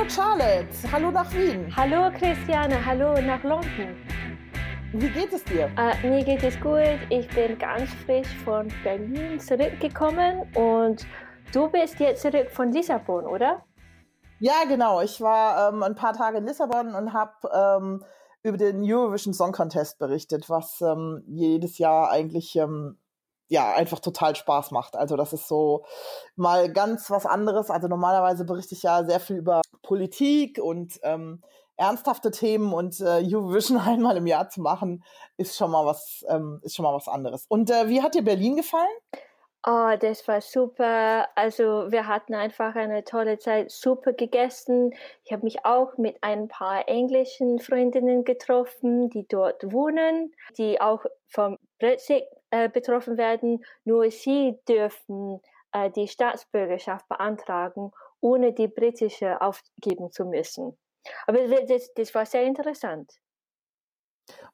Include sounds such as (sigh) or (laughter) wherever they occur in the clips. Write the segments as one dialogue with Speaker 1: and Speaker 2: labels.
Speaker 1: Hallo Charlotte, hallo nach Wien.
Speaker 2: Hallo Christiane, hallo nach London.
Speaker 1: Wie geht es dir?
Speaker 2: Äh, mir geht es gut. Ich bin ganz frisch von Berlin zurückgekommen und du bist jetzt zurück von Lissabon, oder?
Speaker 1: Ja, genau. Ich war ähm, ein paar Tage in Lissabon und habe ähm, über den Eurovision Song Contest berichtet, was ähm, jedes Jahr eigentlich ähm, ja einfach total Spaß macht. Also das ist so mal ganz was anderes. Also normalerweise berichte ich ja sehr viel über Politik und ähm, ernsthafte Themen und äh, Eurovision (laughs) einmal im Jahr zu machen, ist schon mal was, ähm, ist schon mal was anderes. Und äh, wie hat dir Berlin gefallen?
Speaker 2: Oh, das war super. Also wir hatten einfach eine tolle Zeit, super gegessen. Ich habe mich auch mit ein paar englischen Freundinnen getroffen, die dort wohnen, die auch vom Brexit äh, betroffen werden. Nur sie dürfen die Staatsbürgerschaft beantragen, ohne die britische aufgeben zu müssen. Aber das, das war sehr interessant.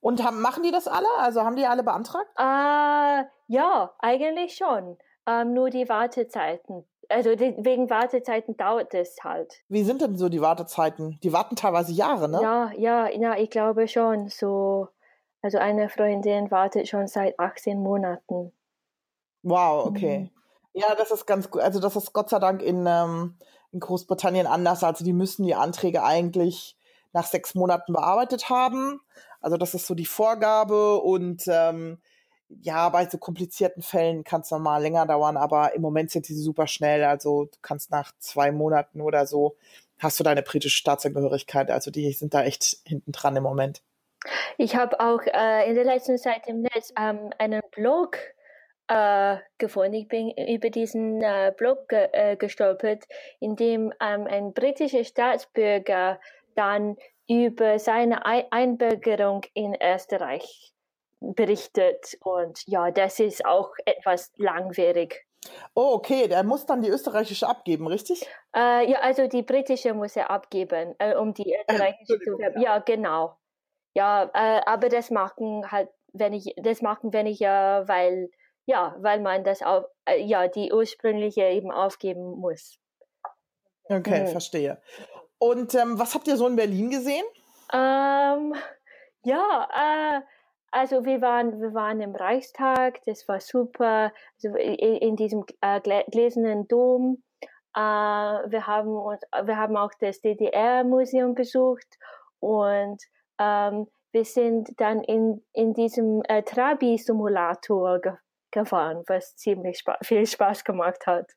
Speaker 1: Und haben, machen die das alle? Also haben die alle beantragt?
Speaker 2: Äh, ja, eigentlich schon. Ähm, nur die Wartezeiten. Also die, wegen Wartezeiten dauert es halt.
Speaker 1: Wie sind denn so die Wartezeiten? Die warten teilweise Jahre, ne?
Speaker 2: Ja, ja, ja, ich glaube schon. So, also eine Freundin wartet schon seit 18 Monaten.
Speaker 1: Wow, okay. Mhm. Ja, das ist ganz gut. Also das ist Gott sei Dank in, ähm, in Großbritannien anders. Also die müssen die Anträge eigentlich nach sechs Monaten bearbeitet haben. Also das ist so die Vorgabe und ähm, ja, bei so komplizierten Fällen kann es nochmal länger dauern, aber im Moment sind die super schnell. Also du kannst nach zwei Monaten oder so hast du deine britische Staatsangehörigkeit. Also die sind da echt hinten dran im Moment.
Speaker 2: Ich habe auch äh, in der letzten Zeit im Netz ähm, einen Blog äh, gefunden. Ich bin über diesen äh, Blog äh, gestolpert, in dem ähm, ein britischer Staatsbürger dann über seine Einbürgerung in Österreich berichtet. Und ja, das ist auch etwas langwierig.
Speaker 1: Oh, okay, der muss dann die österreichische abgeben, richtig?
Speaker 2: Äh, ja, also die britische muss er abgeben, äh, um die (clears throat) österreichische zu geben. Ja, genau. Ja, äh, aber das machen halt, wenn ich, das machen wenn ich ja, weil, ja, weil man das auch, äh, ja, die ursprüngliche eben aufgeben muss.
Speaker 1: Okay, hm. verstehe. Und ähm, was habt ihr so in Berlin gesehen?
Speaker 2: Ähm, ja, äh, also wir waren, wir waren im Reichstag, das war super. Also in, in diesem äh, gläsernen Dom. Äh, wir haben uns, wir haben auch das DDR-Museum besucht und ähm, wir sind dann in, in diesem äh, Trabi-Simulator ge gefahren, was ziemlich spa viel Spaß gemacht hat.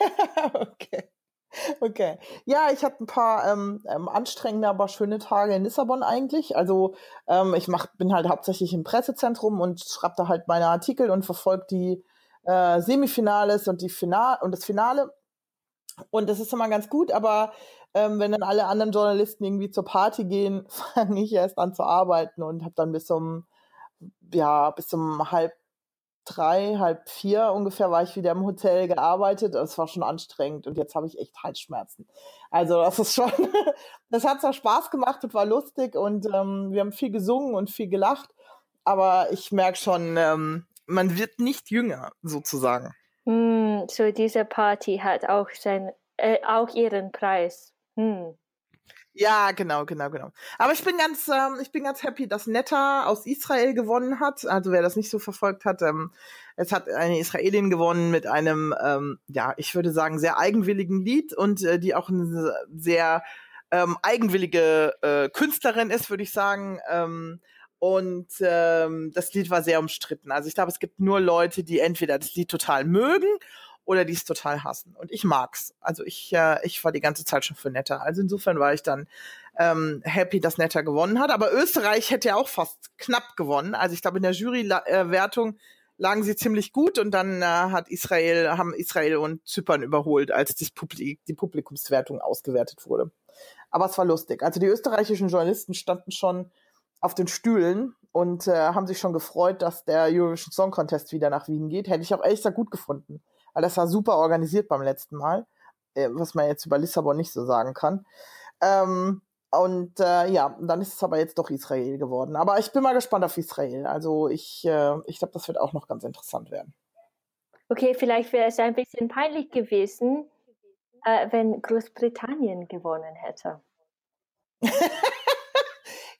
Speaker 2: (laughs)
Speaker 1: okay. Okay. Ja, ich hatte ein paar ähm, ähm, anstrengende, aber schöne Tage in Lissabon eigentlich. Also ähm, ich mach, bin halt hauptsächlich im Pressezentrum und schreibe da halt meine Artikel und verfolge die äh, Semifinales und die Final und das Finale. Und das ist immer ganz gut, aber ähm, wenn dann alle anderen Journalisten irgendwie zur Party gehen, (laughs) fange ich erst an zu arbeiten und habe dann bis um ja bis um halb drei, halb vier ungefähr war ich wieder im Hotel gearbeitet. Es war schon anstrengend und jetzt habe ich echt Halsschmerzen. Also das ist schon, (laughs) das hat zwar Spaß gemacht und war lustig und ähm, wir haben viel gesungen und viel gelacht, aber ich merke schon, ähm, man wird nicht jünger sozusagen.
Speaker 2: Mm, so diese Party hat auch sein, äh, auch ihren Preis. Mm.
Speaker 1: Ja, genau, genau, genau. Aber ich bin ganz, ähm, ich bin ganz happy, dass Netta aus Israel gewonnen hat. Also wer das nicht so verfolgt hat, ähm, es hat eine Israelin gewonnen mit einem, ähm, ja, ich würde sagen, sehr eigenwilligen Lied und äh, die auch eine sehr ähm, eigenwillige äh, Künstlerin ist, würde ich sagen. Ähm, und ähm, das Lied war sehr umstritten. Also ich glaube, es gibt nur Leute, die entweder das Lied total mögen oder die es total hassen. Und ich mag's. Also ich, äh, ich war die ganze Zeit schon für Netter. Also insofern war ich dann ähm, happy, dass Netter gewonnen hat. Aber Österreich hätte ja auch fast knapp gewonnen. Also ich glaube, in der Jurywertung lagen sie ziemlich gut und dann äh, hat Israel, haben Israel und Zypern überholt, als das Publik, die Publikumswertung ausgewertet wurde. Aber es war lustig. Also die österreichischen Journalisten standen schon auf den Stühlen und äh, haben sich schon gefreut, dass der Eurovision Song Contest wieder nach Wien geht. Hätte ich auch echt sehr gut gefunden weil das war super organisiert beim letzten Mal, äh, was man jetzt über Lissabon nicht so sagen kann. Ähm, und äh, ja, dann ist es aber jetzt doch Israel geworden. Aber ich bin mal gespannt auf Israel. Also ich, äh, ich glaube, das wird auch noch ganz interessant werden.
Speaker 2: Okay, vielleicht wäre es ein bisschen peinlich gewesen, äh, wenn Großbritannien gewonnen hätte? (laughs)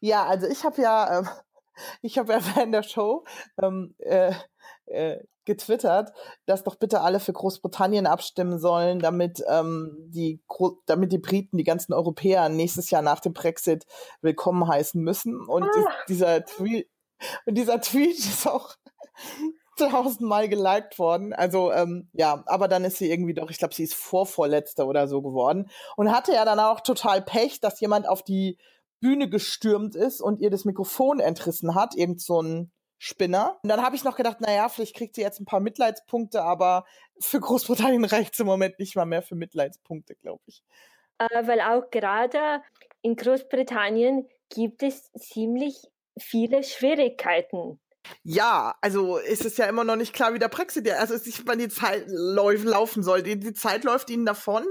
Speaker 1: ja, also ich habe ja, äh, (laughs) ich habe ja während der Show ähm, äh, äh, getwittert, dass doch bitte alle für Großbritannien abstimmen sollen, damit ähm, die damit die Briten die ganzen Europäer nächstes Jahr nach dem Brexit willkommen heißen müssen. Und ah. dieser Tweet und dieser Tweet (laughs) ist auch tausendmal geliked worden. Also ähm, ja, aber dann ist sie irgendwie doch, ich glaube, sie ist vorvorletzte oder so geworden und hatte ja dann auch total Pech, dass jemand auf die Bühne gestürmt ist und ihr das Mikrofon entrissen hat, irgend so ein Spinner. Und dann habe ich noch gedacht, naja, vielleicht kriegt sie jetzt ein paar Mitleidspunkte, aber für Großbritannien (laughs) reicht es im Moment nicht mal mehr für Mitleidspunkte, glaube ich.
Speaker 2: Äh, weil auch gerade in Großbritannien gibt es ziemlich viele Schwierigkeiten.
Speaker 1: Ja, also ist es ja immer noch nicht klar, wie der Brexit, also ist, wann die Zeit laufen soll. Die, die Zeit läuft ihnen davon.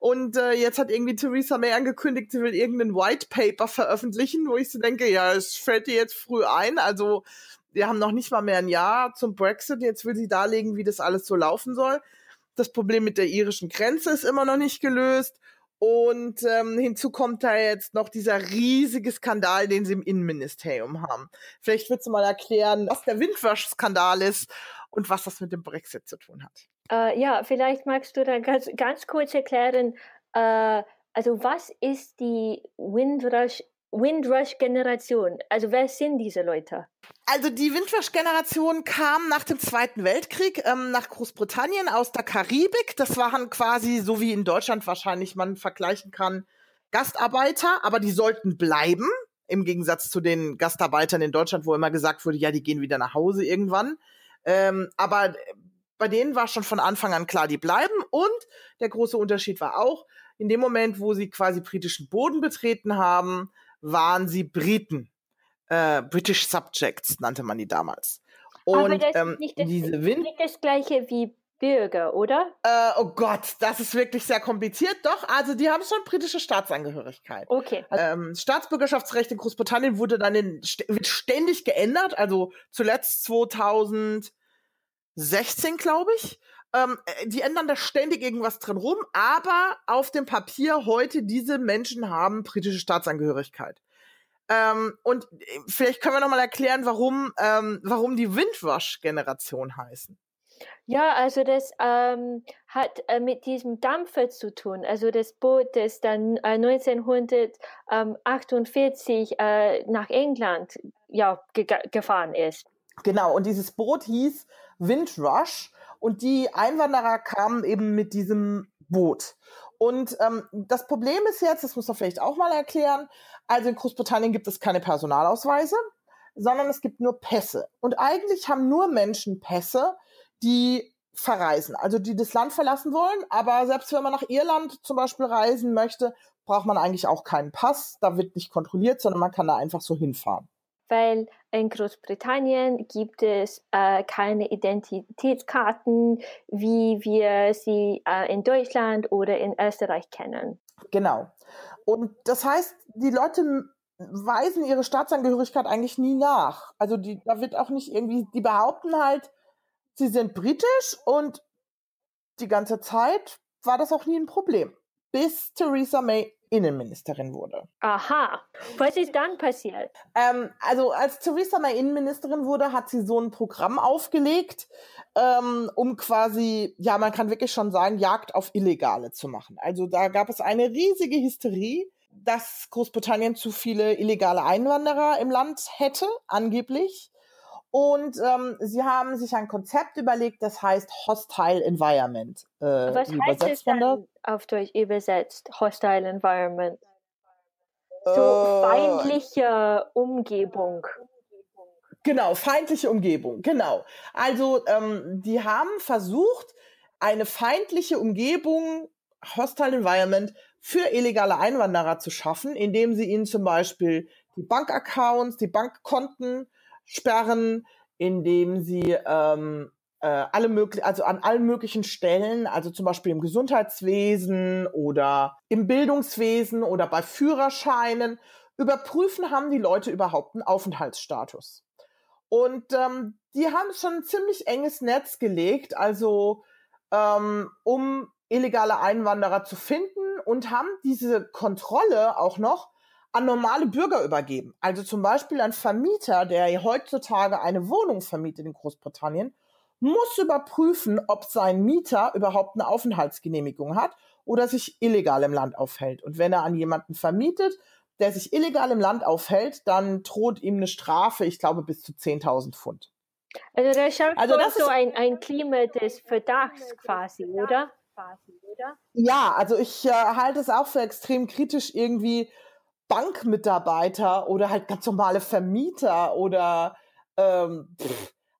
Speaker 1: Und äh, jetzt hat irgendwie Theresa May angekündigt, sie will irgendeinen White Paper veröffentlichen, wo ich so denke, ja, es fällt dir jetzt früh ein. Also wir haben noch nicht mal mehr ein Jahr zum Brexit. Jetzt will sie darlegen, wie das alles so laufen soll. Das Problem mit der irischen Grenze ist immer noch nicht gelöst. Und ähm, hinzu kommt da jetzt noch dieser riesige Skandal, den sie im Innenministerium haben. Vielleicht würdest du mal erklären, was der Windwasch-Skandal ist und was das mit dem Brexit zu tun hat.
Speaker 2: Äh, ja, vielleicht magst du dann ganz, ganz kurz erklären, äh, also was ist die Windrush Windrush-Generation. Also wer sind diese Leute?
Speaker 1: Also die Windrush-Generation kam nach dem Zweiten Weltkrieg ähm, nach Großbritannien aus der Karibik. Das waren quasi so wie in Deutschland wahrscheinlich man vergleichen kann Gastarbeiter, aber die sollten bleiben. Im Gegensatz zu den Gastarbeitern in Deutschland, wo immer gesagt wurde, ja, die gehen wieder nach Hause irgendwann. Ähm, aber bei denen war schon von Anfang an klar, die bleiben. Und der große Unterschied war auch, in dem Moment, wo sie quasi britischen Boden betreten haben, waren sie Briten. Äh, British Subjects nannte man die damals.
Speaker 2: Und Aber das ähm, ist nicht das, diese Wind nicht das gleiche wie Bürger, oder?
Speaker 1: Äh, oh Gott, das ist wirklich sehr kompliziert. Doch, also die haben schon britische Staatsangehörigkeit.
Speaker 2: Okay.
Speaker 1: Ähm, Staatsbürgerschaftsrecht in Großbritannien wurde dann in, wird ständig geändert. Also zuletzt 2016, glaube ich. Ähm, äh, die ändern da ständig irgendwas drin rum, aber auf dem Papier heute, diese Menschen haben britische Staatsangehörigkeit. Ähm, und äh, vielleicht können wir nochmal erklären, warum, ähm, warum die Windwash-Generation heißen.
Speaker 2: Ja, also das ähm, hat äh, mit diesem Dampfer zu tun. Also das Boot, das dann äh, 1948 äh, nach England ja, ge gefahren ist.
Speaker 1: Genau, und dieses Boot hieß Windrush und die Einwanderer kamen eben mit diesem Boot. Und ähm, das Problem ist jetzt, das muss man vielleicht auch mal erklären, also in Großbritannien gibt es keine Personalausweise, sondern es gibt nur Pässe. Und eigentlich haben nur Menschen Pässe, die verreisen, also die das Land verlassen wollen. Aber selbst wenn man nach Irland zum Beispiel reisen möchte, braucht man eigentlich auch keinen Pass. Da wird nicht kontrolliert, sondern man kann da einfach so hinfahren
Speaker 2: weil in Großbritannien gibt es äh, keine Identitätskarten, wie wir sie äh, in Deutschland oder in Österreich kennen.
Speaker 1: Genau. Und das heißt, die Leute weisen ihre Staatsangehörigkeit eigentlich nie nach. Also die, da wird auch nicht irgendwie, die behaupten halt, sie sind britisch und die ganze Zeit war das auch nie ein Problem. Bis Theresa May Innenministerin wurde.
Speaker 2: Aha, was ist dann passiert?
Speaker 1: Ähm, also als Theresa May Innenministerin wurde, hat sie so ein Programm aufgelegt, ähm, um quasi, ja, man kann wirklich schon sagen, Jagd auf Illegale zu machen. Also da gab es eine riesige Hysterie, dass Großbritannien zu viele illegale Einwanderer im Land hätte, angeblich. Und ähm, sie haben sich ein Konzept überlegt, das heißt Hostile Environment.
Speaker 2: Äh, Was heißt es dann auf Deutsch übersetzt? Hostile Environment. So äh, feindliche Umgebung.
Speaker 1: Genau, feindliche Umgebung, genau. Also ähm, die haben versucht, eine feindliche Umgebung, Hostile Environment, für illegale Einwanderer zu schaffen, indem sie ihnen zum Beispiel die Bankaccounts, die Bankkonten sperren, indem sie ähm, äh, alle möglichen, also an allen möglichen Stellen, also zum Beispiel im Gesundheitswesen oder im Bildungswesen oder bei Führerscheinen, überprüfen, haben die Leute überhaupt einen Aufenthaltsstatus. Und ähm, die haben schon ein ziemlich enges Netz gelegt, also ähm, um illegale Einwanderer zu finden und haben diese Kontrolle auch noch an normale Bürger übergeben. Also zum Beispiel ein Vermieter, der heutzutage eine Wohnung vermietet in Großbritannien, muss überprüfen, ob sein Mieter überhaupt eine Aufenthaltsgenehmigung hat oder sich illegal im Land aufhält. Und wenn er an jemanden vermietet, der sich illegal im Land aufhält, dann droht ihm eine Strafe, ich glaube, bis zu 10.000 Pfund.
Speaker 2: Also das ist also das so ein, ein Klima des Verdachts quasi, oder?
Speaker 1: Ja, also ich äh, halte es auch für extrem kritisch, irgendwie Bankmitarbeiter oder halt ganz normale Vermieter oder ähm,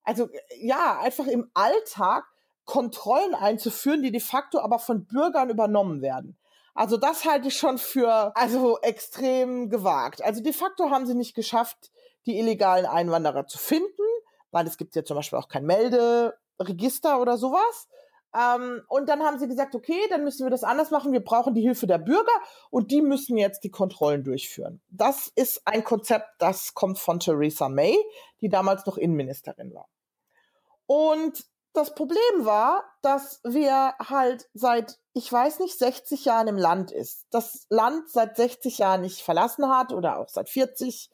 Speaker 1: also ja, einfach im Alltag Kontrollen einzuführen, die de facto aber von Bürgern übernommen werden. Also das halte ich schon für also extrem gewagt. Also de facto haben sie nicht geschafft, die illegalen Einwanderer zu finden, weil es gibt ja zum Beispiel auch kein Melderegister oder sowas. Ähm, und dann haben sie gesagt, okay, dann müssen wir das anders machen. Wir brauchen die Hilfe der Bürger und die müssen jetzt die Kontrollen durchführen. Das ist ein Konzept, das kommt von Theresa May, die damals noch Innenministerin war. Und das Problem war, dass wir halt seit, ich weiß nicht, 60 Jahren im Land ist. Das Land seit 60 Jahren nicht verlassen hat oder auch seit 40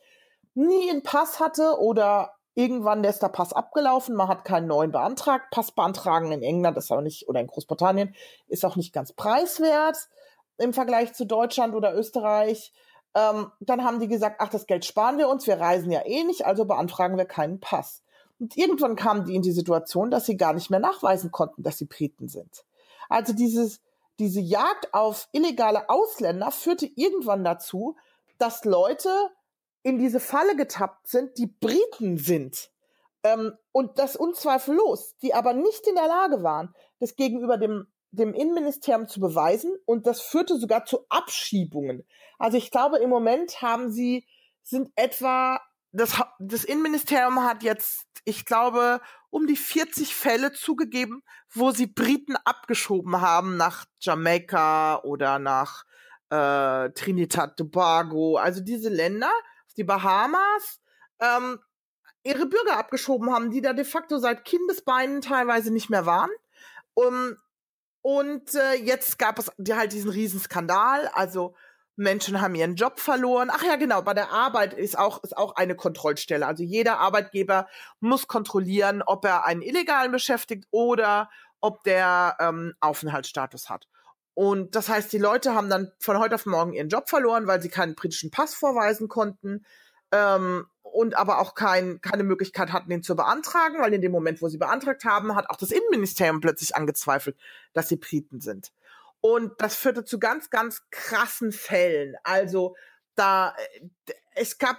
Speaker 1: nie einen Pass hatte oder irgendwann ist der Pass abgelaufen, man hat keinen neuen beantragt. Pass beantragen in England ist aber nicht, oder in Großbritannien, ist auch nicht ganz preiswert im Vergleich zu Deutschland oder Österreich. Ähm, dann haben die gesagt, ach, das Geld sparen wir uns, wir reisen ja eh nicht, also beantragen wir keinen Pass. Und irgendwann kamen die in die Situation, dass sie gar nicht mehr nachweisen konnten, dass sie Briten sind. Also dieses, diese Jagd auf illegale Ausländer führte irgendwann dazu, dass Leute in diese Falle getappt sind, die Briten sind. Ähm, und das unzweifellos, die aber nicht in der Lage waren, das gegenüber dem, dem Innenministerium zu beweisen. Und das führte sogar zu Abschiebungen. Also ich glaube, im Moment haben sie, sind etwa das, das Innenministerium hat jetzt, ich glaube, um die 40 Fälle zugegeben, wo sie Briten abgeschoben haben nach Jamaika oder nach äh, Trinidad Tobago. Also diese Länder, die Bahamas, ähm, ihre Bürger abgeschoben haben, die da de facto seit Kindesbeinen teilweise nicht mehr waren. Um, und äh, jetzt gab es halt diesen Riesenskandal. Also Menschen haben ihren Job verloren. Ach ja, genau, bei der Arbeit ist auch, ist auch eine Kontrollstelle. Also jeder Arbeitgeber muss kontrollieren, ob er einen Illegalen beschäftigt oder ob der ähm, Aufenthaltsstatus hat. Und das heißt, die Leute haben dann von heute auf morgen ihren Job verloren, weil sie keinen britischen Pass vorweisen konnten ähm, und aber auch kein, keine Möglichkeit hatten, den zu beantragen, weil in dem Moment, wo sie beantragt haben, hat auch das Innenministerium plötzlich angezweifelt, dass sie Briten sind. Und das führte zu ganz, ganz krassen Fällen. Also da, es gab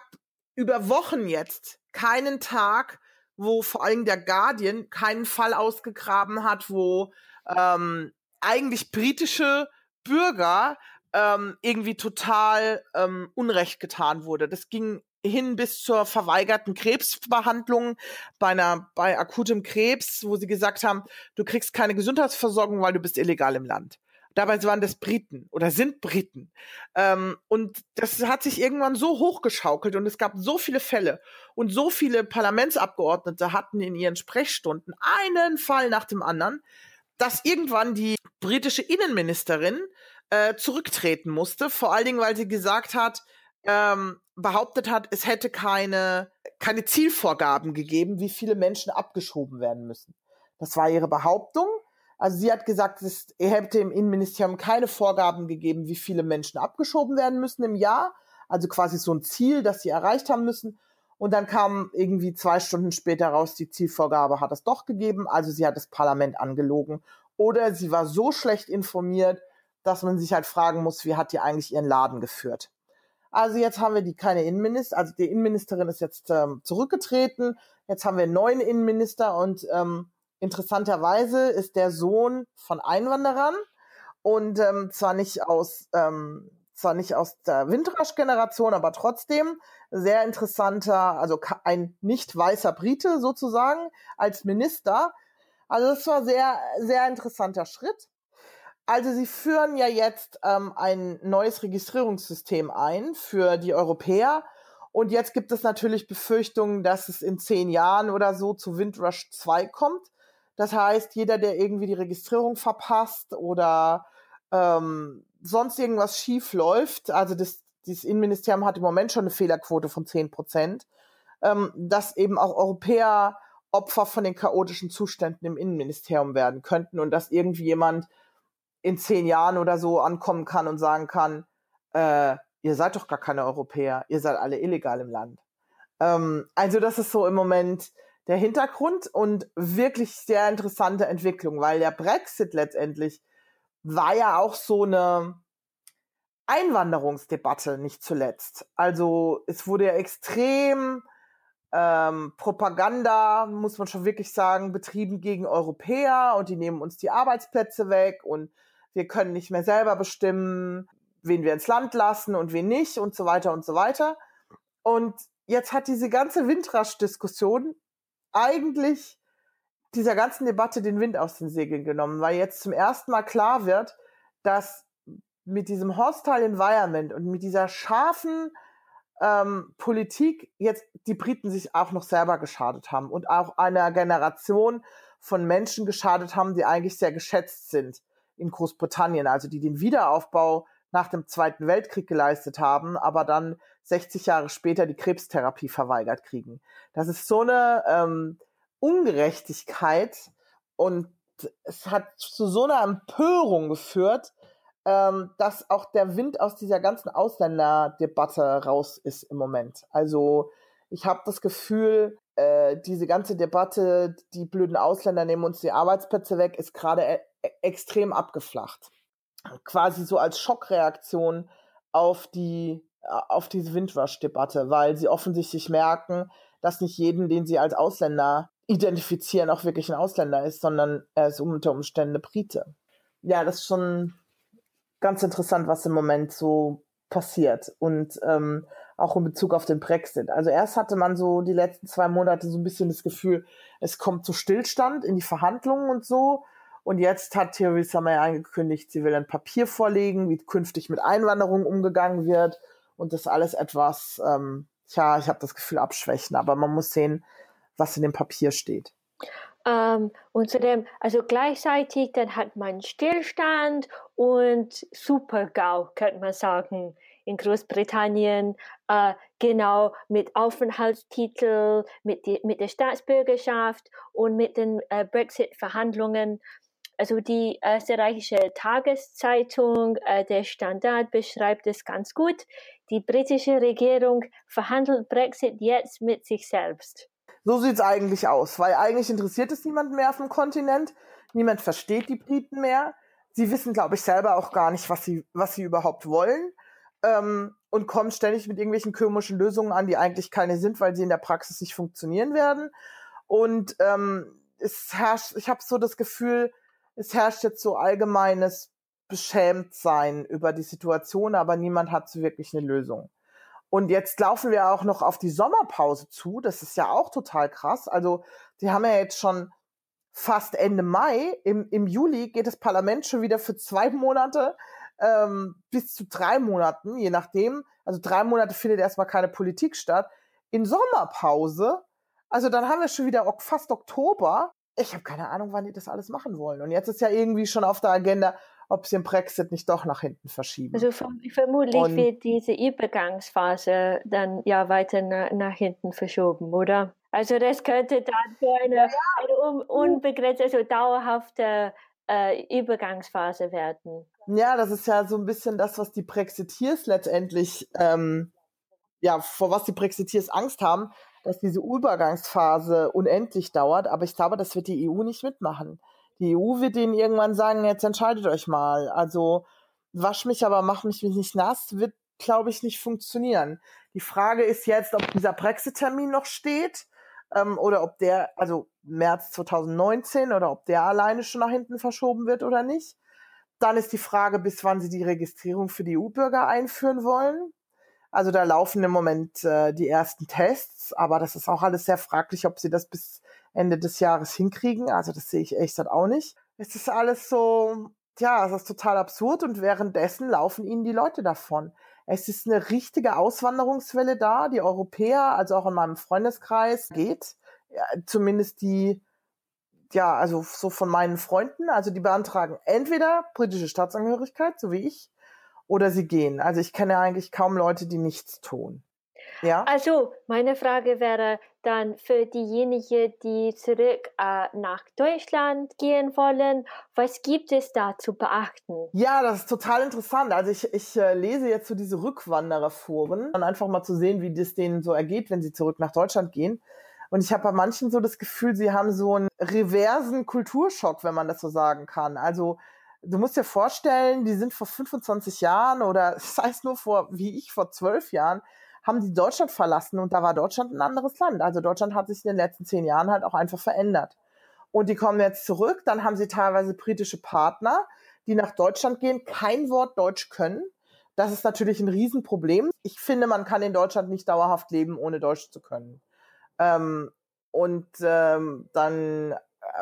Speaker 1: über Wochen jetzt keinen Tag, wo vor allem der Guardian keinen Fall ausgegraben hat, wo ähm, eigentlich britische Bürger ähm, irgendwie total ähm, Unrecht getan wurde. Das ging hin bis zur verweigerten Krebsbehandlung bei einer bei akutem Krebs, wo sie gesagt haben, du kriegst keine Gesundheitsversorgung, weil du bist illegal im Land. Dabei waren das Briten oder sind Briten. Ähm, und das hat sich irgendwann so hochgeschaukelt und es gab so viele Fälle und so viele Parlamentsabgeordnete hatten in ihren Sprechstunden einen Fall nach dem anderen, dass irgendwann die britische Innenministerin äh, zurücktreten musste, vor allen Dingen, weil sie gesagt hat, ähm, behauptet hat, es hätte keine, keine Zielvorgaben gegeben, wie viele Menschen abgeschoben werden müssen. Das war ihre Behauptung. Also sie hat gesagt, es hätte im Innenministerium keine Vorgaben gegeben, wie viele Menschen abgeschoben werden müssen im Jahr. Also quasi so ein Ziel, das sie erreicht haben müssen. Und dann kam irgendwie zwei Stunden später raus, die Zielvorgabe hat es doch gegeben. Also sie hat das Parlament angelogen. Oder sie war so schlecht informiert, dass man sich halt fragen muss, wie hat die eigentlich ihren Laden geführt. Also jetzt haben wir die keine Innenminister, also die Innenministerin ist jetzt ähm, zurückgetreten. Jetzt haben wir einen neuen Innenminister und ähm, Interessanterweise ist der Sohn von Einwanderern und ähm, zwar nicht aus ähm, zwar nicht aus der Windrasch-Generation, aber trotzdem sehr interessanter, also ein nicht weißer Brite sozusagen als Minister. Also das war sehr sehr interessanter Schritt. Also sie führen ja jetzt ähm, ein neues Registrierungssystem ein für die Europäer. Und jetzt gibt es natürlich Befürchtungen, dass es in zehn Jahren oder so zu Windrush 2 kommt Das heißt, jeder, der irgendwie die Registrierung verpasst oder ähm, sonst irgendwas schief läuft, also das, das Innenministerium hat im Moment schon eine Fehlerquote von 10 Prozent, ähm, dass eben auch Europäer Opfer von den chaotischen Zuständen im Innenministerium werden könnten und dass irgendwie jemand in zehn Jahren oder so ankommen kann und sagen kann, äh, ihr seid doch gar keine Europäer, ihr seid alle illegal im Land. Ähm, also das ist so im Moment der Hintergrund und wirklich sehr interessante Entwicklung, weil der Brexit letztendlich war ja auch so eine Einwanderungsdebatte nicht zuletzt. Also es wurde ja extrem ähm, Propaganda, muss man schon wirklich sagen, betrieben gegen Europäer und die nehmen uns die Arbeitsplätze weg und wir können nicht mehr selber bestimmen, wen wir ins Land lassen und wen nicht und so weiter und so weiter. Und jetzt hat diese ganze Windrasch-Diskussion eigentlich dieser ganzen Debatte den Wind aus den Segeln genommen, weil jetzt zum ersten Mal klar wird, dass mit diesem Hostile Environment und mit dieser scharfen ähm, Politik jetzt die Briten sich auch noch selber geschadet haben und auch einer Generation von Menschen geschadet haben, die eigentlich sehr geschätzt sind in Großbritannien, also die den Wiederaufbau nach dem Zweiten Weltkrieg geleistet haben, aber dann 60 Jahre später die Krebstherapie verweigert kriegen. Das ist so eine ähm, Ungerechtigkeit und es hat zu so einer Empörung geführt, ähm, dass auch der Wind aus dieser ganzen Ausländerdebatte raus ist im Moment. Also ich habe das Gefühl, äh, diese ganze Debatte, die blöden Ausländer nehmen uns die Arbeitsplätze weg, ist gerade e e extrem abgeflacht. Quasi so als Schockreaktion auf die auf diese Windwash-Debatte, weil sie offensichtlich merken, dass nicht jeden, den sie als Ausländer identifizieren, auch wirklich ein Ausländer ist, sondern er ist unter Umständen eine Brite. Ja, das ist schon ganz interessant, was im Moment so passiert und ähm, auch in Bezug auf den Brexit. Also erst hatte man so die letzten zwei Monate so ein bisschen das Gefühl, es kommt zu Stillstand in die Verhandlungen und so. Und jetzt hat Theresa May angekündigt, sie will ein Papier vorlegen, wie künftig mit Einwanderung umgegangen wird und das alles etwas, ähm, tja, ich habe das Gefühl abschwächen. Aber man muss sehen, was in dem Papier steht.
Speaker 2: Ähm, und zudem, also gleichzeitig, dann hat man Stillstand und Super-GAU, könnte man sagen, in Großbritannien, äh, genau mit Aufenthaltstitel, mit, die, mit der Staatsbürgerschaft und mit den äh, Brexit-Verhandlungen. Also die österreichische Tageszeitung, äh, der Standard, beschreibt es ganz gut. Die britische Regierung verhandelt Brexit jetzt mit sich selbst.
Speaker 1: So sieht's eigentlich aus, weil eigentlich interessiert es niemanden mehr auf dem Kontinent. Niemand versteht die Briten mehr. Sie wissen, glaube ich, selber auch gar nicht, was sie, was sie überhaupt wollen. Ähm, und kommen ständig mit irgendwelchen komischen Lösungen an, die eigentlich keine sind, weil sie in der Praxis nicht funktionieren werden. Und ähm, es herrscht, ich habe so das Gefühl, es herrscht jetzt so allgemeines Beschämtsein über die Situation, aber niemand hat so wirklich eine Lösung. Und jetzt laufen wir auch noch auf die Sommerpause zu. Das ist ja auch total krass. Also, die haben ja jetzt schon fast Ende Mai. Im, im Juli geht das Parlament schon wieder für zwei Monate ähm, bis zu drei Monaten, je nachdem. Also drei Monate findet erstmal keine Politik statt. In Sommerpause, also dann haben wir schon wieder fast Oktober. Ich habe keine Ahnung, wann die das alles machen wollen. Und jetzt ist ja irgendwie schon auf der Agenda, ob sie den Brexit nicht doch nach hinten verschieben.
Speaker 2: Also vermutlich und, wird diese Übergangsphase dann ja weiter nach, nach hinten verschoben, oder? Also das könnte dann so eine, ja. eine unbegrenzte, also dauerhafte äh, Übergangsphase werden.
Speaker 1: Ja, das ist ja so ein bisschen das, was die Brexiteers letztendlich, ähm, ja, vor was die Brexiteers Angst haben, dass diese Übergangsphase unendlich dauert. Aber ich glaube, das wird die EU nicht mitmachen. Die EU wird denen irgendwann sagen, jetzt entscheidet euch mal. Also wasch mich, aber mach mich nicht nass, wird, glaube ich, nicht funktionieren. Die Frage ist jetzt, ob dieser Brexit-Termin noch steht ähm, oder ob der, also März 2019 oder ob der alleine schon nach hinten verschoben wird oder nicht. Dann ist die Frage, bis wann sie die Registrierung für die EU-Bürger einführen wollen. Also da laufen im Moment äh, die ersten Tests, aber das ist auch alles sehr fraglich, ob sie das bis Ende des Jahres hinkriegen. Also das sehe ich echt auch nicht. Es ist alles so, ja, es ist total absurd und währenddessen laufen ihnen die Leute davon. Es ist eine richtige Auswanderungswelle da, die Europäer, also auch in meinem Freundeskreis geht. Ja, zumindest die, ja, also so von meinen Freunden, also die beantragen entweder britische Staatsangehörigkeit, so wie ich, oder sie gehen. Also ich kenne eigentlich kaum Leute, die nichts tun. Ja.
Speaker 2: Also meine Frage wäre dann für diejenigen, die zurück äh, nach Deutschland gehen wollen, was gibt es da zu beachten?
Speaker 1: Ja, das ist total interessant. Also ich, ich äh, lese jetzt so diese Rückwandererforen und einfach mal zu sehen, wie das denen so ergeht, wenn sie zurück nach Deutschland gehen. Und ich habe bei manchen so das Gefühl, sie haben so einen reversen Kulturschock, wenn man das so sagen kann. Also du musst dir vorstellen, die sind vor 25 Jahren oder (laughs) sei es nur vor, wie ich, vor zwölf Jahren, haben die Deutschland verlassen und da war Deutschland ein anderes Land. Also Deutschland hat sich in den letzten zehn Jahren halt auch einfach verändert. Und die kommen jetzt zurück, dann haben sie teilweise britische Partner, die nach Deutschland gehen, kein Wort Deutsch können. Das ist natürlich ein Riesenproblem. Ich finde, man kann in Deutschland nicht dauerhaft leben, ohne Deutsch zu können. Ähm, und ähm, dann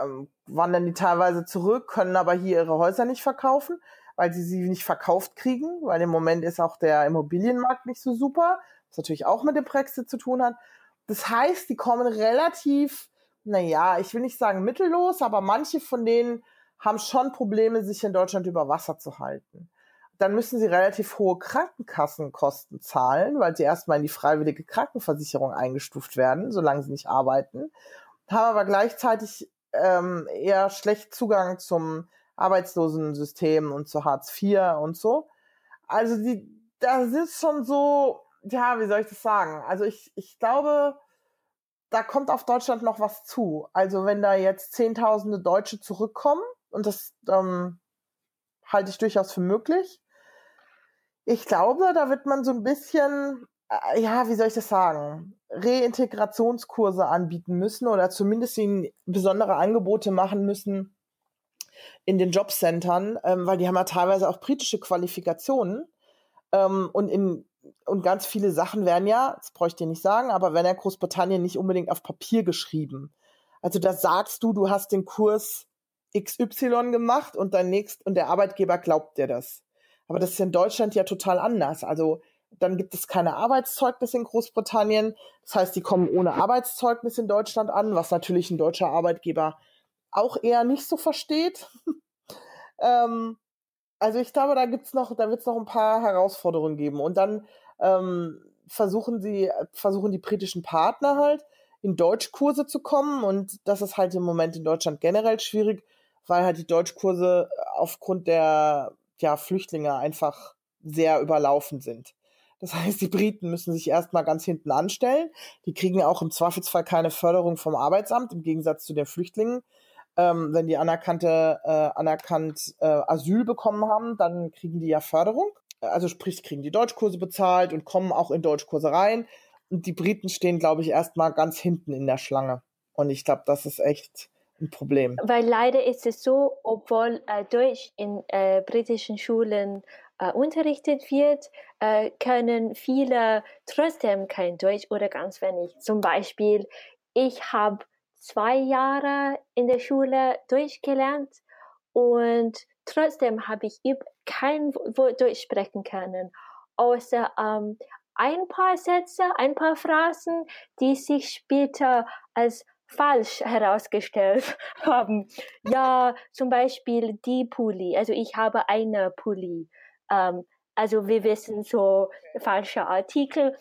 Speaker 1: ähm, wandern die teilweise zurück, können aber hier ihre Häuser nicht verkaufen, weil sie sie nicht verkauft kriegen, weil im Moment ist auch der Immobilienmarkt nicht so super was natürlich auch mit dem Brexit zu tun hat. Das heißt, die kommen relativ, naja, ich will nicht sagen mittellos, aber manche von denen haben schon Probleme, sich in Deutschland über Wasser zu halten. Dann müssen sie relativ hohe Krankenkassenkosten zahlen, weil sie erstmal in die freiwillige Krankenversicherung eingestuft werden, solange sie nicht arbeiten, haben aber gleichzeitig ähm, eher schlecht Zugang zum Arbeitslosensystem und zu Hartz IV und so. Also die, das ist schon so, ja, wie soll ich das sagen? Also ich, ich glaube, da kommt auf Deutschland noch was zu. Also wenn da jetzt Zehntausende Deutsche zurückkommen, und das ähm, halte ich durchaus für möglich, ich glaube, da wird man so ein bisschen, äh, ja, wie soll ich das sagen, Reintegrationskurse anbieten müssen oder zumindest ihnen besondere Angebote machen müssen in den Jobcentern, ähm, weil die haben ja teilweise auch britische Qualifikationen. Ähm, und in und ganz viele Sachen werden ja, das bräuchte ich dir nicht sagen, aber werden ja Großbritannien nicht unbedingt auf Papier geschrieben. Also da sagst du, du hast den Kurs XY gemacht und dein nächst und der Arbeitgeber glaubt dir das. Aber das ist in Deutschland ja total anders. Also dann gibt es keine Arbeitszeugnis in Großbritannien. Das heißt, die kommen ohne Arbeitszeugnis in Deutschland an, was natürlich ein deutscher Arbeitgeber auch eher nicht so versteht. (laughs) ähm, also ich glaube, da gibt's noch, da wird es noch ein paar Herausforderungen geben. Und dann ähm, versuchen sie, versuchen die britischen Partner halt in Deutschkurse zu kommen. Und das ist halt im Moment in Deutschland generell schwierig, weil halt die Deutschkurse aufgrund der ja, Flüchtlinge einfach sehr überlaufen sind. Das (laughs) heißt, die Briten müssen sich erstmal ganz hinten anstellen. Die kriegen auch im Zweifelsfall keine Förderung vom Arbeitsamt, im Gegensatz zu den Flüchtlingen ähm, wenn die anerkannte, äh, anerkannt äh, Asyl bekommen haben, dann kriegen die ja Förderung. Also sprich, kriegen die Deutschkurse bezahlt und kommen auch in Deutschkurse rein. Und die Briten stehen, glaube ich, erstmal ganz hinten in der Schlange. Und ich glaube, das ist echt ein Problem.
Speaker 2: Weil leider ist es so, obwohl äh, Deutsch in äh, britischen Schulen äh, unterrichtet wird, äh, können viele trotzdem kein Deutsch oder ganz wenig. Zum Beispiel, ich habe zwei Jahre in der Schule durchgelernt und trotzdem habe ich kein Wort durchsprechen können, außer ähm, ein paar Sätze, ein paar Phrasen, die sich später als falsch herausgestellt (laughs) haben. Ja, zum Beispiel die Pulli. Also ich habe eine Pulli. Ähm, also wir wissen so falsche Artikel,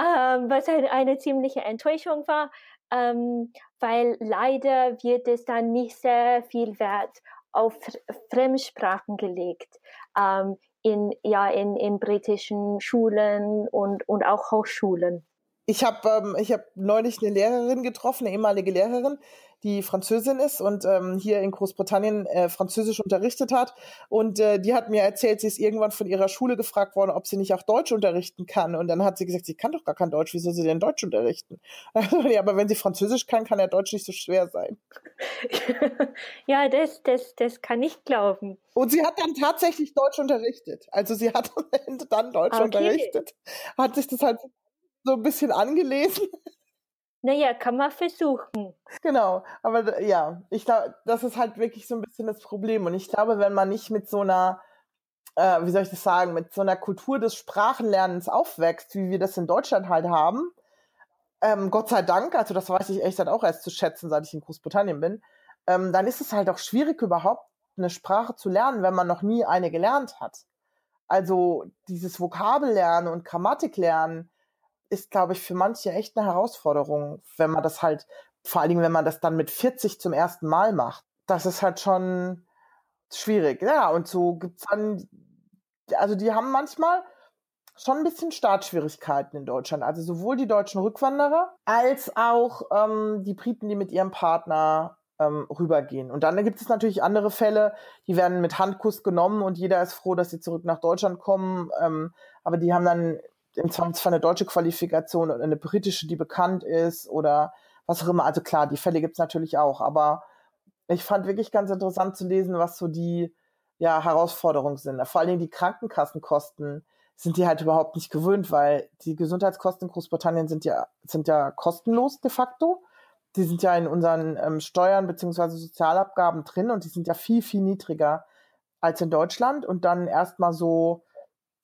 Speaker 2: ähm, was eine, eine ziemliche Enttäuschung war ähm, weil leider wird es dann nicht sehr viel Wert auf Fremdsprachen gelegt. Ähm, in, ja, in, in britischen Schulen und, und auch Hochschulen.
Speaker 1: Ich habe ähm, ich hab neulich eine Lehrerin getroffen, eine ehemalige Lehrerin, die Französin ist und ähm, hier in Großbritannien äh, Französisch unterrichtet hat. Und äh, die hat mir erzählt, sie ist irgendwann von ihrer Schule gefragt worden, ob sie nicht auch Deutsch unterrichten kann. Und dann hat sie gesagt, sie kann doch gar kein Deutsch, wieso sie denn Deutsch unterrichten? (laughs) ja, aber wenn sie Französisch kann, kann ja Deutsch nicht so schwer sein. (laughs)
Speaker 2: ja, das, das, das kann ich glauben.
Speaker 1: Und sie hat dann tatsächlich Deutsch unterrichtet. Also sie hat dann Deutsch okay. unterrichtet, hat sich das halt so ein bisschen angelesen. (laughs)
Speaker 2: Naja, kann man versuchen.
Speaker 1: Genau, aber ja, ich glaube, das ist halt wirklich so ein bisschen das Problem. Und ich glaube, wenn man nicht mit so einer, äh, wie soll ich das sagen, mit so einer Kultur des Sprachenlernens aufwächst, wie wir das in Deutschland halt haben, ähm, Gott sei Dank, also das weiß ich echt halt auch erst zu schätzen, seit ich in Großbritannien bin, ähm, dann ist es halt auch schwierig, überhaupt eine Sprache zu lernen, wenn man noch nie eine gelernt hat. Also dieses Vokabellernen und Grammatik lernen ist, glaube ich, für manche echt eine Herausforderung, wenn man das halt, vor allen Dingen, wenn man das dann mit 40 zum ersten Mal macht. Das ist halt schon schwierig. Ja, und so gibt's dann, also die haben manchmal schon ein bisschen Startschwierigkeiten in Deutschland. Also sowohl die deutschen Rückwanderer als auch ähm, die Briten, die mit ihrem Partner ähm, rübergehen. Und dann gibt es natürlich andere Fälle, die werden mit Handkuss genommen und jeder ist froh, dass sie zurück nach Deutschland kommen. Ähm, aber die haben dann im Zweifelsfall eine deutsche Qualifikation oder eine britische, die bekannt ist oder was auch immer. Also klar, die Fälle gibt es natürlich auch. Aber ich fand wirklich ganz interessant zu lesen, was so die ja, Herausforderungen sind. Vor allen Dingen die Krankenkassenkosten sind die halt überhaupt nicht gewöhnt, weil die Gesundheitskosten in Großbritannien sind ja, sind ja kostenlos de facto die sind ja in unseren ähm, Steuern beziehungsweise Sozialabgaben drin und die sind ja viel, viel niedriger als in Deutschland und dann erstmal so,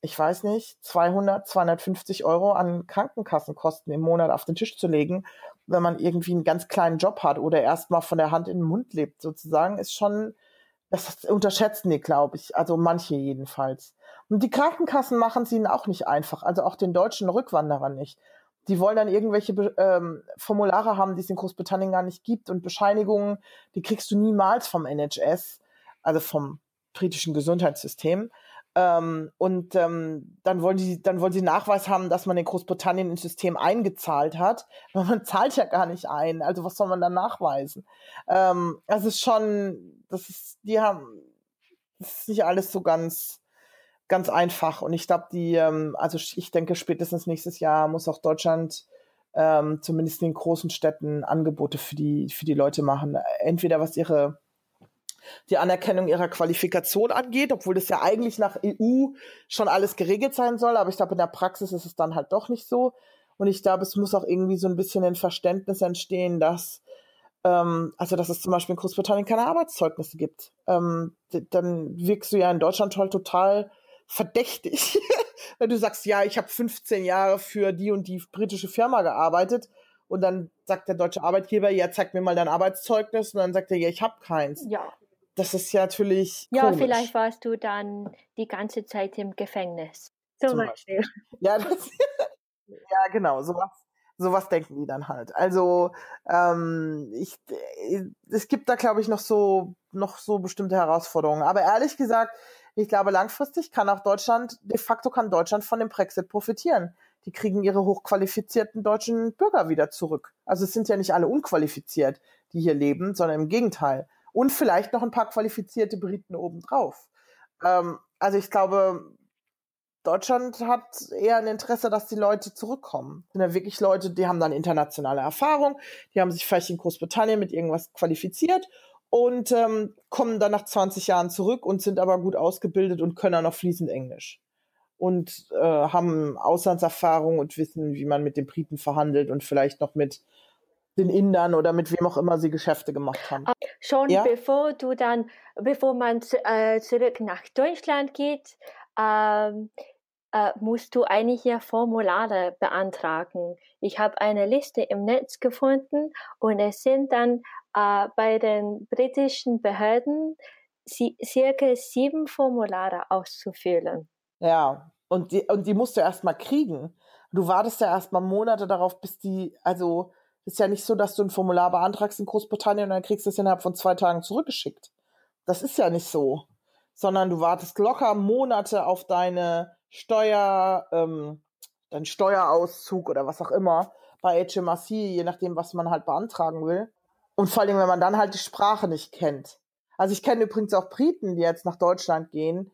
Speaker 1: ich weiß nicht, 200, 250 Euro an Krankenkassenkosten im Monat auf den Tisch zu legen, wenn man irgendwie einen ganz kleinen Job hat oder erstmal von der Hand in den Mund lebt sozusagen, ist schon, das unterschätzen die, glaube ich, also manche jedenfalls. Und die Krankenkassen machen es ihnen auch nicht einfach, also auch den deutschen Rückwanderern nicht die wollen dann irgendwelche ähm, Formulare haben, die es in Großbritannien gar nicht gibt und Bescheinigungen, die kriegst du niemals vom NHS, also vom britischen Gesundheitssystem. Ähm, und ähm, dann wollen die, dann wollen sie Nachweis haben, dass man in Großbritannien ins System eingezahlt hat. (laughs) Aber man zahlt ja gar nicht ein. Also was soll man dann nachweisen? Ähm, also es ist schon, das ist, die haben, das ist nicht alles so ganz ganz einfach. Und ich glaube, die, ähm, also ich denke, spätestens nächstes Jahr muss auch Deutschland ähm, zumindest in den großen Städten Angebote für die, für die Leute machen. Entweder was ihre die Anerkennung ihrer Qualifikation angeht, obwohl das ja eigentlich nach EU schon alles geregelt sein soll, aber ich glaube, in der Praxis ist es dann halt doch nicht so. Und ich glaube, es muss auch irgendwie so ein bisschen ein Verständnis entstehen, dass ähm, also dass es zum Beispiel in Großbritannien keine Arbeitszeugnisse gibt. Ähm, dann wirkst du ja in Deutschland halt total verdächtig, (laughs) wenn du sagst, ja, ich habe 15 Jahre für die und die britische Firma gearbeitet und dann sagt der deutsche Arbeitgeber, ja, zeig mir mal dein Arbeitszeugnis und dann sagt er, ja, ich habe keins.
Speaker 2: Ja.
Speaker 1: Das ist ja natürlich
Speaker 2: Ja, komisch. vielleicht warst du dann die ganze Zeit im Gefängnis.
Speaker 1: Zum, zum Beispiel. Beispiel. Ja, das, (laughs) ja, genau, sowas sowas denken die dann halt. Also ähm, ich, es gibt da glaube ich noch so noch so bestimmte Herausforderungen. Aber ehrlich gesagt, ich glaube, langfristig kann auch Deutschland, de facto kann Deutschland von dem Brexit profitieren. Die kriegen ihre hochqualifizierten deutschen Bürger wieder zurück. Also es sind ja nicht alle unqualifiziert, die hier leben, sondern im Gegenteil. Und vielleicht noch ein paar qualifizierte Briten obendrauf. Ähm, also ich glaube, Deutschland hat eher ein Interesse, dass die Leute zurückkommen. Das sind ja wirklich Leute, die haben dann internationale Erfahrung, die haben sich vielleicht in Großbritannien mit irgendwas qualifiziert und ähm, kommen dann nach 20 Jahren zurück und sind aber gut ausgebildet und können auch noch fließend Englisch und äh, haben Auslandserfahrung und wissen, wie man mit den Briten verhandelt und vielleicht noch mit den Indern oder mit wem auch immer sie Geschäfte gemacht haben. Ah,
Speaker 2: schon ja? bevor du dann, bevor man äh, zurück nach Deutschland geht, ähm, äh, musst du einige Formulare beantragen. Ich habe eine Liste im Netz gefunden und es sind dann äh, bei den britischen Behörden circa sieben Formulare auszufüllen.
Speaker 1: Ja, und die, und die musst du erst mal kriegen. Du wartest ja erst mal Monate darauf, bis die, also ist ja nicht so, dass du ein Formular beantragst in Großbritannien und dann kriegst du es innerhalb von zwei Tagen zurückgeschickt. Das ist ja nicht so. Sondern du wartest locker Monate auf deine Steuer, ähm, deinen Steuerauszug oder was auch immer bei HMRC, je nachdem, was man halt beantragen will. Und vor allem, wenn man dann halt die Sprache nicht kennt. Also ich kenne übrigens auch Briten, die jetzt nach Deutschland gehen,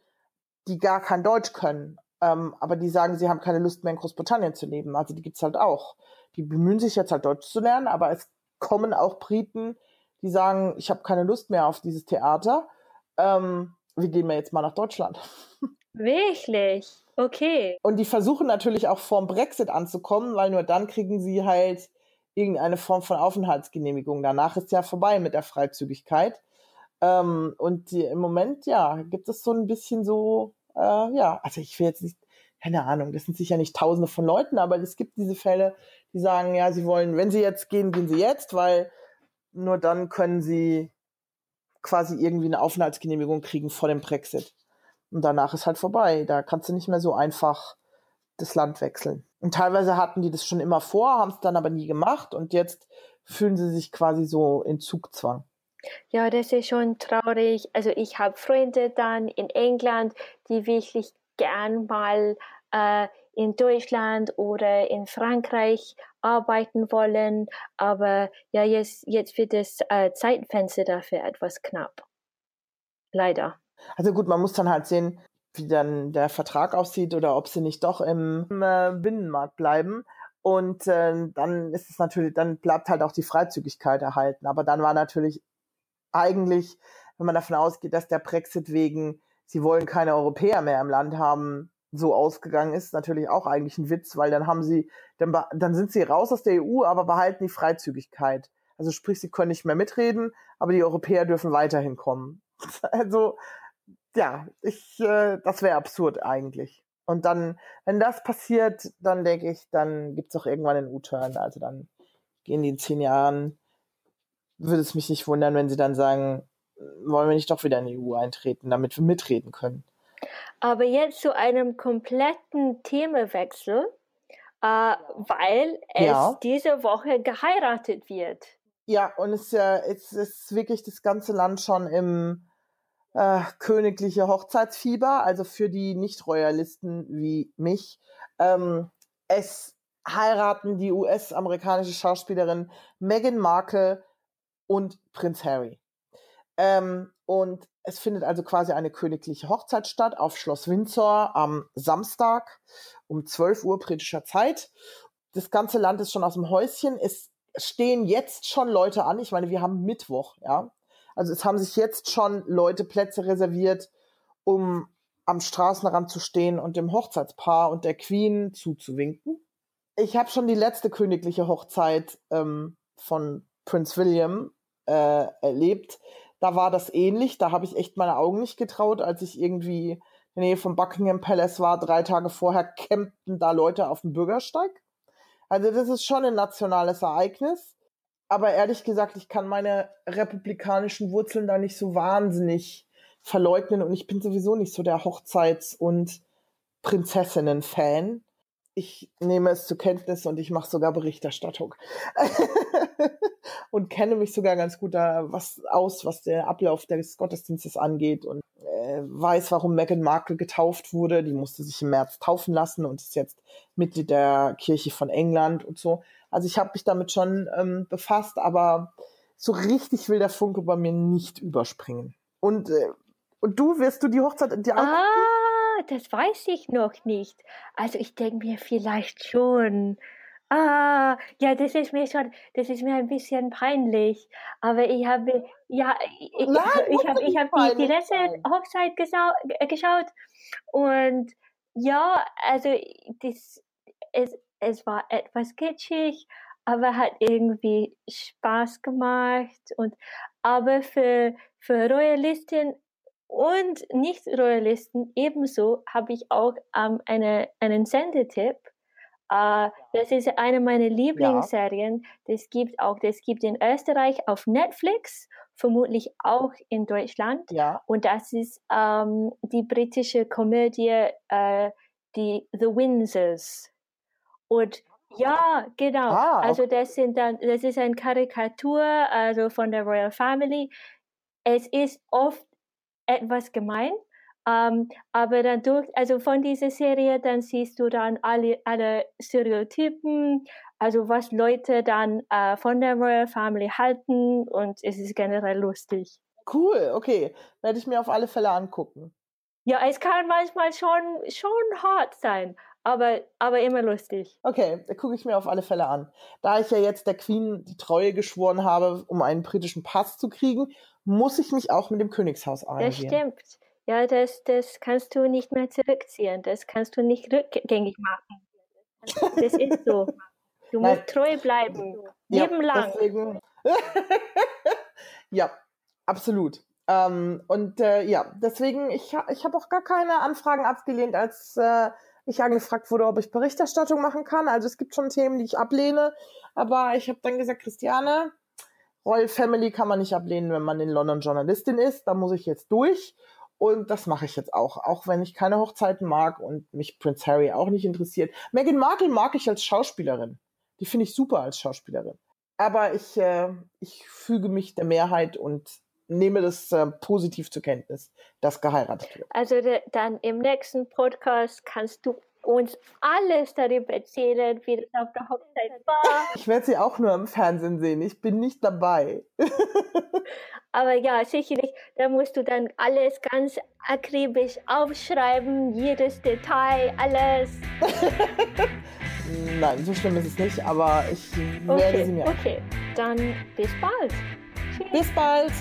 Speaker 1: die gar kein Deutsch können. Ähm, aber die sagen, sie haben keine Lust mehr in Großbritannien zu leben. Also die gibt's halt auch. Die bemühen sich jetzt halt Deutsch zu lernen, aber es kommen auch Briten, die sagen, ich habe keine Lust mehr auf dieses Theater. Ähm, wie gehen wir jetzt mal nach Deutschland? (laughs)
Speaker 2: Wirklich? Okay.
Speaker 1: Und die versuchen natürlich auch vorm Brexit anzukommen, weil nur dann kriegen sie halt irgendeine Form von Aufenthaltsgenehmigung. Danach ist ja vorbei mit der Freizügigkeit. Ähm, und die, im Moment, ja, gibt es so ein bisschen so, äh, ja, also ich will jetzt nicht, keine Ahnung, das sind sicher nicht tausende von Leuten, aber es gibt diese Fälle, die sagen, ja, sie wollen, wenn sie jetzt gehen, gehen sie jetzt, weil nur dann können sie quasi irgendwie eine Aufenthaltsgenehmigung kriegen vor dem Brexit. Und danach ist halt vorbei. Da kannst du nicht mehr so einfach das Land wechseln. Und teilweise hatten die das schon immer vor, haben es dann aber nie gemacht und jetzt fühlen sie sich quasi so in Zugzwang.
Speaker 2: Ja, das ist schon traurig. Also ich habe Freunde dann in England, die wirklich gern mal äh, in Deutschland oder in Frankreich arbeiten wollen, aber ja, jetzt, jetzt wird das äh, Zeitfenster dafür etwas knapp. Leider.
Speaker 1: Also gut, man muss dann halt sehen, wie dann der Vertrag aussieht oder ob sie nicht doch im, äh, Binnenmarkt bleiben. Und äh, dann ist es natürlich, dann bleibt halt auch die Freizügigkeit erhalten. Aber dann war natürlich eigentlich, wenn man davon ausgeht, dass der Brexit wegen, sie wollen keine Europäer mehr im Land haben, so ausgegangen ist, natürlich auch eigentlich ein Witz, weil dann haben sie, dann, dann sind sie raus aus der EU, aber behalten die Freizügigkeit. Also sprich, sie können nicht mehr mitreden, aber die Europäer dürfen weiterhin kommen. (laughs) Also ja, ich, äh, das wäre absurd eigentlich. Und dann, wenn das passiert, dann denke ich, dann gibt es auch irgendwann einen U-Turn. Also dann gehen die in zehn Jahren, würde es mich nicht wundern, wenn sie dann sagen, wollen wir nicht doch wieder in die EU eintreten, damit wir mitreden können.
Speaker 2: Aber jetzt zu einem kompletten Themawechsel, äh, weil es ja. diese Woche geheiratet wird.
Speaker 1: Ja, und es ist ja, es ist wirklich das ganze Land schon im äh, königliche Hochzeitsfieber, also für die Nicht-Royalisten wie mich. Ähm, es heiraten die US-amerikanische Schauspielerin Meghan Markle und Prinz Harry. Ähm, und es findet also quasi eine königliche Hochzeit statt auf Schloss Windsor am Samstag um 12 Uhr britischer Zeit. Das ganze Land ist schon aus dem Häuschen. Es stehen jetzt schon Leute an. Ich meine, wir haben Mittwoch, ja. Also es haben sich jetzt schon Leute Plätze reserviert, um am Straßenrand zu stehen und dem Hochzeitspaar und der Queen zuzuwinken. Ich habe schon die letzte königliche Hochzeit ähm, von Prince William äh, erlebt. Da war das ähnlich. Da habe ich echt meine Augen nicht getraut, als ich irgendwie in der Nähe vom Buckingham Palace war. Drei Tage vorher campten da Leute auf dem Bürgersteig. Also das ist schon ein nationales Ereignis aber ehrlich gesagt, ich kann meine republikanischen Wurzeln da nicht so wahnsinnig verleugnen und ich bin sowieso nicht so der Hochzeits- und Prinzessinnen-Fan. Ich nehme es zur Kenntnis und ich mache sogar Berichterstattung. (laughs) und kenne mich sogar ganz gut da was aus, was der Ablauf des Gottesdienstes angeht und äh, weiß, warum Meghan Markle getauft wurde. Die musste sich im März taufen lassen und ist jetzt Mitglied der Kirche von England und so. Also ich habe mich damit schon ähm, befasst, aber so richtig will der Funke bei mir nicht überspringen. Und, äh, und du, wirst du die Hochzeit in dir
Speaker 2: Ah, das weiß ich noch nicht. Also ich denke mir vielleicht schon. Ah, ja, das ist mir schon, das ist mir ein bisschen peinlich. Aber ich habe, ja, ich, Nein, ich habe, ich habe die, die letzte Hochzeit gesau, äh, geschaut und ja, also das, es, es war etwas kitschig, aber hat irgendwie Spaß gemacht und aber für, für Royalisten und Nicht-Royalisten ebenso habe ich auch ähm, eine, einen Sendetipp. Uh, das ist eine meiner Lieblingsserien. Ja. Das gibt auch, das gibt in Österreich auf Netflix, vermutlich auch in Deutschland.
Speaker 1: Ja.
Speaker 2: Und das ist ähm, die britische Komödie, äh, die The Windsors. Und ja, genau. Ah, okay. Also das sind dann, das ist eine Karikatur, also von der Royal Family. Es ist oft etwas gemein, ähm, aber dann durch, also von dieser Serie, dann siehst du dann alle, alle Stereotypen, also was Leute dann äh, von der Royal Family halten und es ist generell lustig.
Speaker 1: Cool, okay. Werde ich mir auf alle Fälle angucken.
Speaker 2: Ja, es kann manchmal schon, schon hart sein, aber, aber immer lustig.
Speaker 1: Okay, da gucke ich mir auf alle Fälle an. Da ich ja jetzt der Queen die Treue geschworen habe, um einen britischen Pass zu kriegen, muss ich mich auch mit dem Königshaus arrangieren.
Speaker 2: Das stimmt. Ja, das, das kannst du nicht mehr zurückziehen. Das kannst du nicht rückgängig machen. Das ist so. (laughs) Du musst Nein. treu bleiben. Ja, Leben (laughs)
Speaker 1: ja, absolut. Ähm, und äh, ja, deswegen, ich, ich habe auch gar keine Anfragen abgelehnt, als äh, ich angefragt wurde, ob ich Berichterstattung machen kann. Also es gibt schon Themen, die ich ablehne. Aber ich habe dann gesagt, Christiane, Royal Family kann man nicht ablehnen, wenn man in London Journalistin ist. Da muss ich jetzt durch. Und das mache ich jetzt auch, auch wenn ich keine Hochzeiten mag und mich Prince Harry auch nicht interessiert. Meghan Markle mag ich als Schauspielerin. Die finde ich super als Schauspielerin. Aber ich, äh, ich füge mich der Mehrheit und nehme das äh, positiv zur Kenntnis, dass geheiratet wird.
Speaker 2: Also de, dann im nächsten Podcast kannst du uns alles darüber erzählen, wie das auf der Hochzeit war.
Speaker 1: Ich werde sie auch nur im Fernsehen sehen. Ich bin nicht dabei.
Speaker 2: Aber ja, sicherlich, da musst du dann alles ganz akribisch aufschreiben, jedes Detail, alles. (laughs)
Speaker 1: Nein, so schlimm ist es nicht, aber ich werde
Speaker 2: okay,
Speaker 1: sie mir.
Speaker 2: Okay, dann bis bald.
Speaker 1: Tschüss. Bis bald.